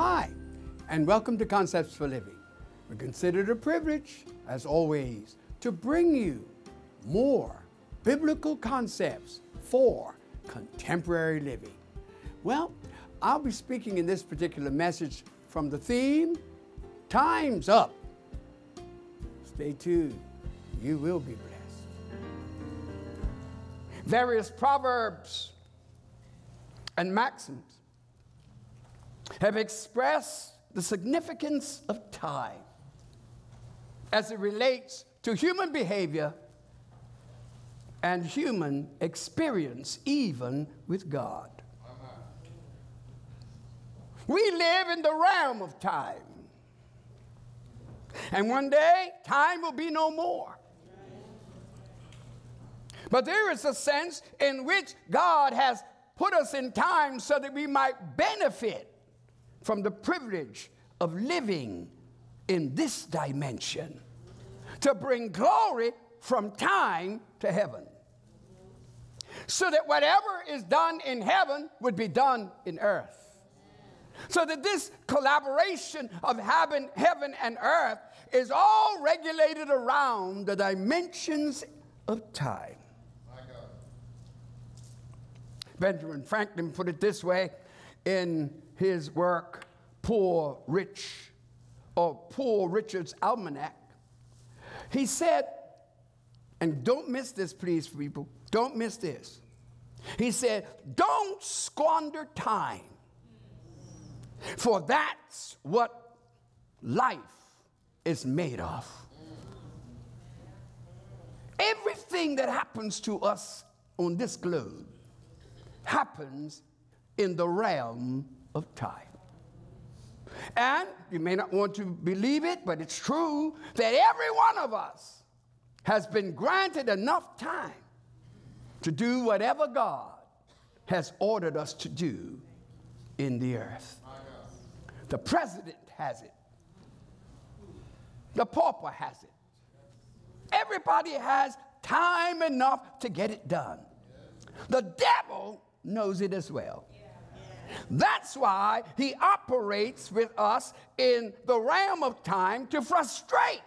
Hi, and welcome to Concepts for Living. We consider it a privilege, as always, to bring you more biblical concepts for contemporary living. Well, I'll be speaking in this particular message from the theme Time's Up. Stay tuned, you will be blessed. Various proverbs and maxims have expressed the significance of time as it relates to human behavior and human experience, even with God. We live in the realm of time. And one day, time will be no more. But there is a sense in which God has put us in time so that we might benefit from the privilege of living in this dimension to bring glory from time to heaven. So that whatever is done in heaven would be done in earth. So that this collaboration of heaven, heaven and earth is all regulated around the dimensions of time. Benjamin Franklin put it this way in his work, Poor Rich, or Poor Richard's Almanac. He said, and don't miss this, please, people, don't miss this. He said, Don't squander time, for that's what life is made of. Everything that happens to us on this globe happens in the realm of time. And you may not want to believe it, but it's true that every one of us has been granted enough time to do whatever God has ordered us to do in the earth. The president has it, the pauper has it. Everybody has time enough to get it done. The devil knows it as well. That's why he operates with us in the realm of time to frustrate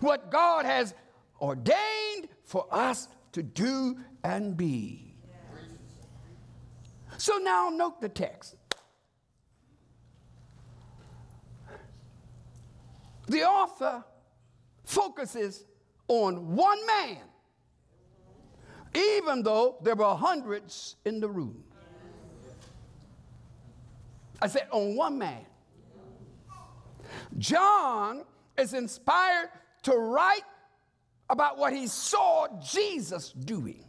what God has ordained for us to do and be. So now note the text. The author focuses on one man, even though there were hundreds in the room. I said, on one man. John is inspired to write about what he saw Jesus doing.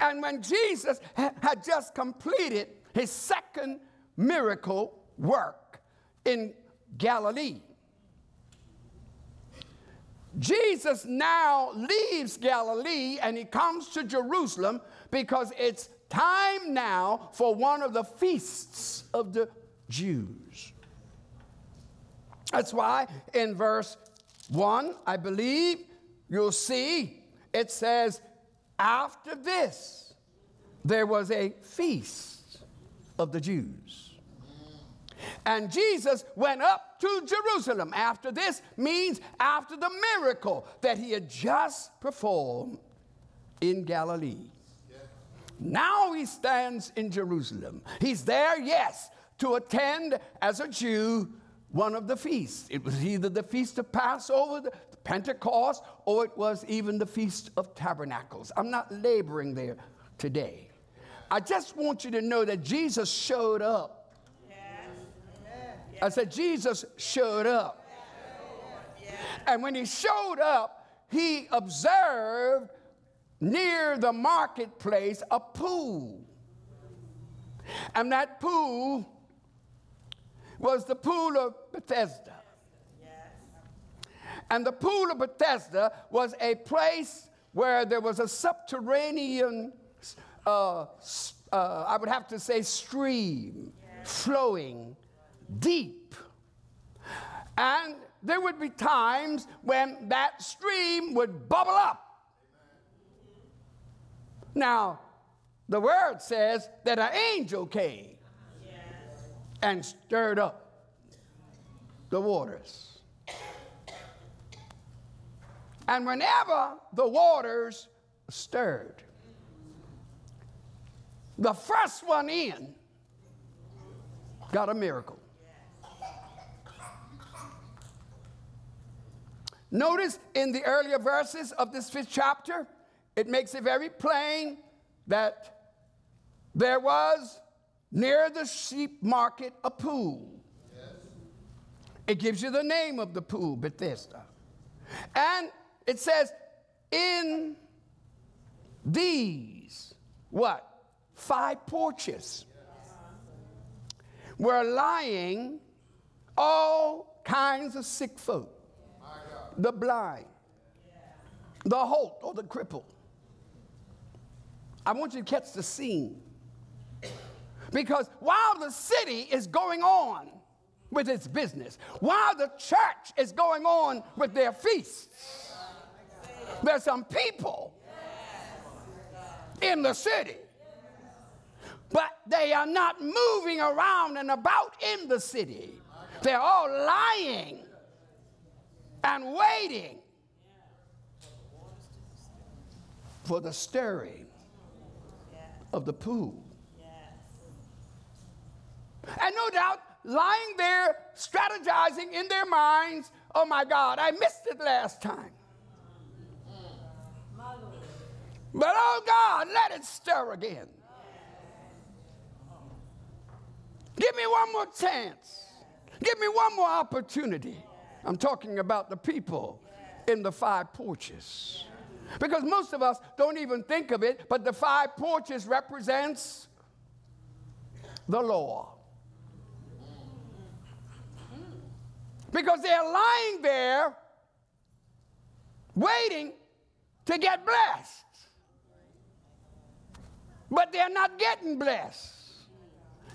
And when Jesus ha- had just completed his second miracle work in Galilee, Jesus now leaves Galilee and he comes to Jerusalem because it's time now for one of the feasts of the Jews. That's why in verse 1, I believe, you'll see it says, After this, there was a feast of the Jews. And Jesus went up to Jerusalem. After this means after the miracle that he had just performed in Galilee. Now he stands in Jerusalem. He's there, yes, to attend as a Jew one of the feasts. It was either the feast of Passover, the Pentecost, or it was even the feast of tabernacles. I'm not laboring there today. I just want you to know that Jesus showed up. I said, Jesus showed up. And when he showed up, he observed near the marketplace a pool. And that pool was the pool of Bethesda. And the pool of Bethesda was a place where there was a subterranean, uh, uh, I would have to say, stream flowing deep. And there would be times when that stream would bubble up. Now, the word says that an angel came and stirred up the waters. And whenever the waters stirred, the first one in got a miracle. Notice in the earlier verses of this fifth chapter, it makes it very plain that there was near the sheep market a pool. Yes. It gives you the name of the pool, Bethesda. And it says, in these, what? Five porches were lying all kinds of sick folk the blind, the halt or the crippled. I want you to catch the scene. Because while the city is going on with its business, while the church is going on with their feasts, there's some people in the city, but they are not moving around and about in the city. They're all lying and waiting for the stirring of the pool. And no doubt, lying there, strategizing in their minds, oh my God, I missed it last time. But oh God, let it stir again. Give me one more chance. Give me one more opportunity. I'm talking about the people in the five porches. Because most of us don't even think of it, but the five porches represents the law. Because they're lying there waiting to get blessed. But they're not getting blessed,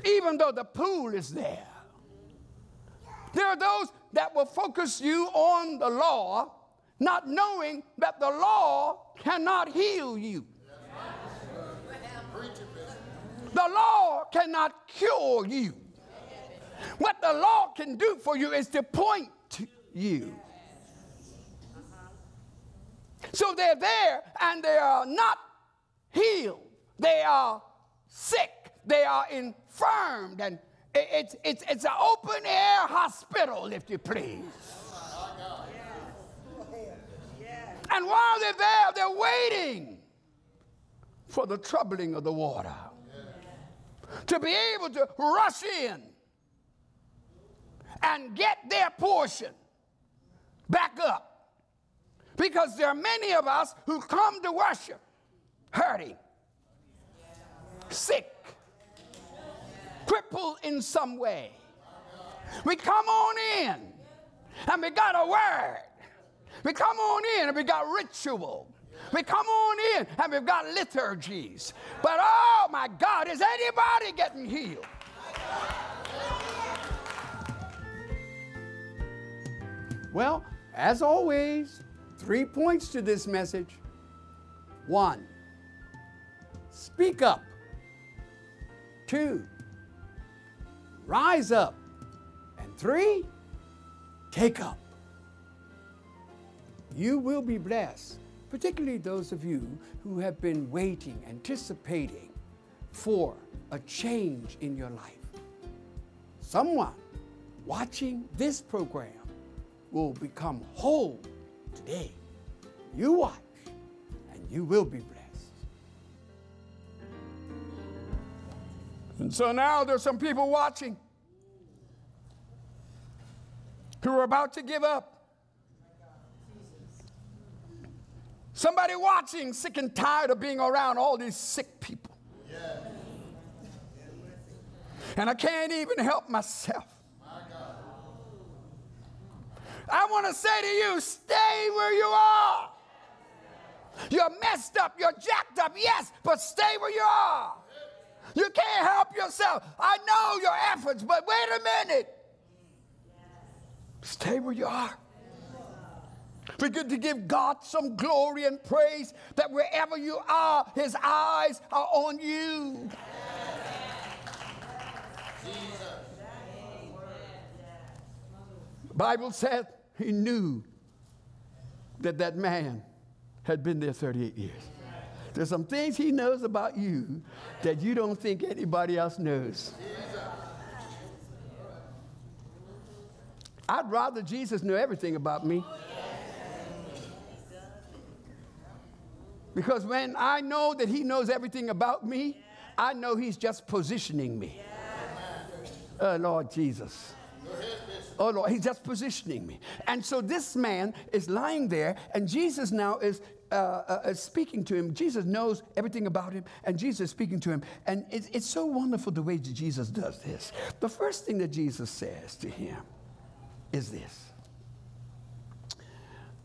even though the pool is there. There are those that will focus you on the law, not knowing that the law cannot heal you. The law cannot cure you. What the law can do for you is to point to you. So they're there and they are not healed. They are sick. They are infirmed and it's, it's, it's an open air hospital, if you please. And while they're there, they're waiting for the troubling of the water to be able to rush in and get their portion back up. Because there are many of us who come to worship hurting, sick, crippled in some way. We come on in and we got a word. We come on in and we got ritual. We come on in and we've got liturgies. But oh my God, is anybody getting healed? Well, as always, three points to this message. One, speak up. Two, rise up. And three, take up. You will be blessed, particularly those of you who have been waiting, anticipating for a change in your life. Someone watching this program will become whole today. You watch, and you will be blessed. And so now there's some people watching who are about to give up. Somebody watching, sick and tired of being around all these sick people. And I can't even help myself. I want to say to you, stay where you are. You're messed up, you're jacked up, yes, but stay where you are. You can't help yourself. I know your efforts, but wait a minute. Stay where you are. Get to give God some glory and praise that wherever you are, His eyes are on you. The Bible said he knew that that man had been there 38 years. There's some things he knows about you that you don't think anybody else knows. I'd rather Jesus knew everything about me. Because when I know that he knows everything about me, I know he's just positioning me. Oh, Lord Jesus. Oh Lord, he's just positioning me. And so this man is lying there, and Jesus now is uh, uh, speaking to him. Jesus knows everything about him, and Jesus is speaking to him. And it's, it's so wonderful the way that Jesus does this. The first thing that Jesus says to him is this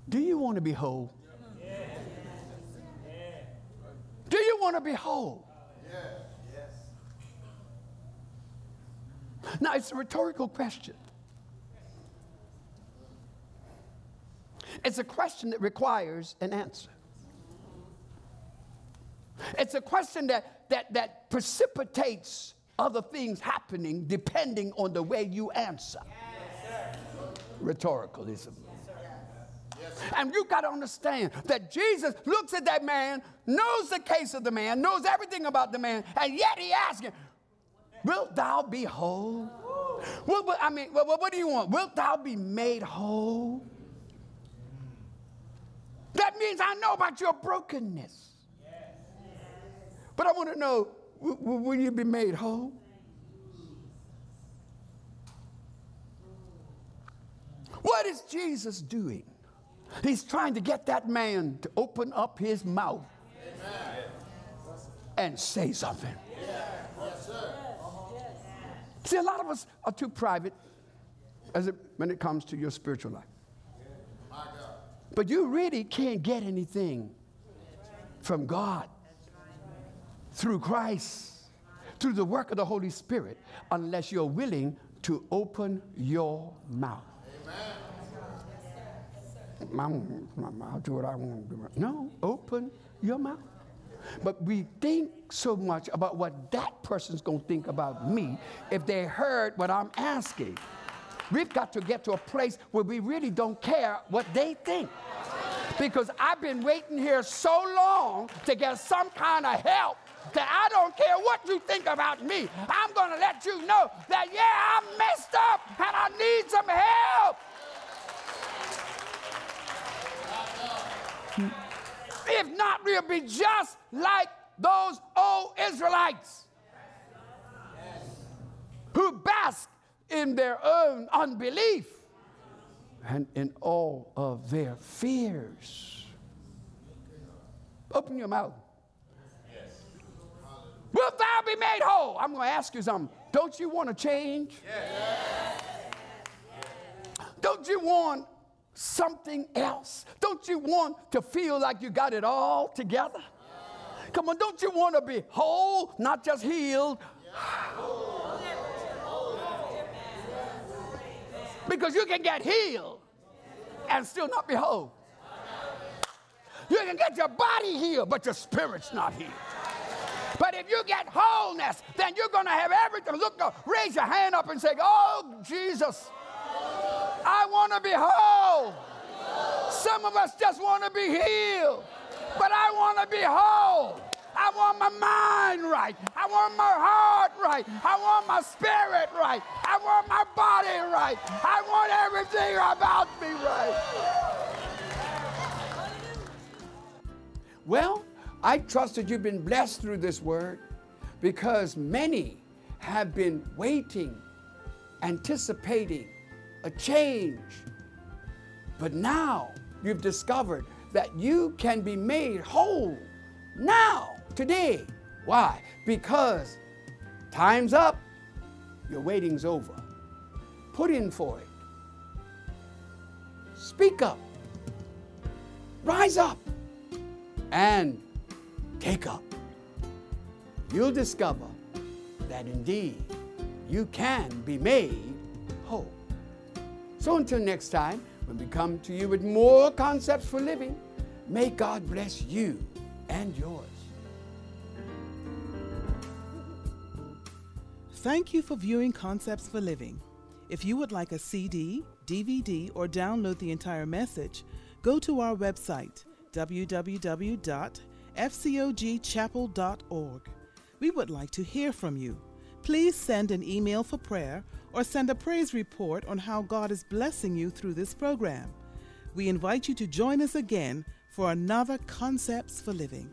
Do you want to be whole? Do you want to be whole? Now, it's a rhetorical question. It's a question that requires an answer. It's a question that, that, that precipitates other things happening depending on the way you answer. Yes, Rhetoricalism. And you got to understand that Jesus looks at that man, knows the case of the man, knows everything about the man, and yet he asks him, Wilt thou be whole? I mean, well, what do you want? Wilt thou be made whole? That means I know about your brokenness. But I want to know will you be made whole? What is Jesus doing? He's trying to get that man to open up his mouth and say something. See, a lot of us are too private as it, when it comes to your spiritual life. But you really can't get anything from God through Christ, through the work of the Holy Spirit, unless you're willing to open your mouth. I'll do what I want to do. No, open your mouth. But we think so much about what that person's going to think about me if they heard what I'm asking. We've got to get to a place where we really don't care what they think. Because I've been waiting here so long to get some kind of help that I don't care what you think about me. I'm going to let you know that, yeah, I'm messed up and I need some help. If not, we'll be just like those old Israelites who bask in their own unbelief and in all of their fears. Open your mouth. Yes. Wilt thou be made whole? I'm going to ask you something. Don't you want to change? Yes. Don't you want something else? Don't you want to feel like you got it all together? Come on, don't you want to be whole, not just healed? Because you can get healed and still not be whole. You can get your body healed, but your spirit's not healed. But if you get wholeness, then you're going to have everything. Look, up, raise your hand up and say, Oh, Jesus, I want to be whole. Some of us just want to be healed, but I want to be whole. I want my mind right. I want my heart right. I want my spirit right. I want my body right. I want everything about me right. Well, I trust that you've been blessed through this word because many have been waiting, anticipating a change. But now you've discovered that you can be made whole now today. Why? Because time's up, your waiting's over. Put in for it. Speak up. Rise up and take up. You'll discover that indeed you can be made. So until next time, When we come to you with more concepts for living, may God bless you and yours. Thank you for viewing Concepts for Living. If you would like a CD, DVD, or download the entire message, go to our website www.fcogchapel.org. We would like to hear from you. Please send an email for prayer or send a praise report on how God is blessing you through this program. We invite you to join us again for another Concepts for Living.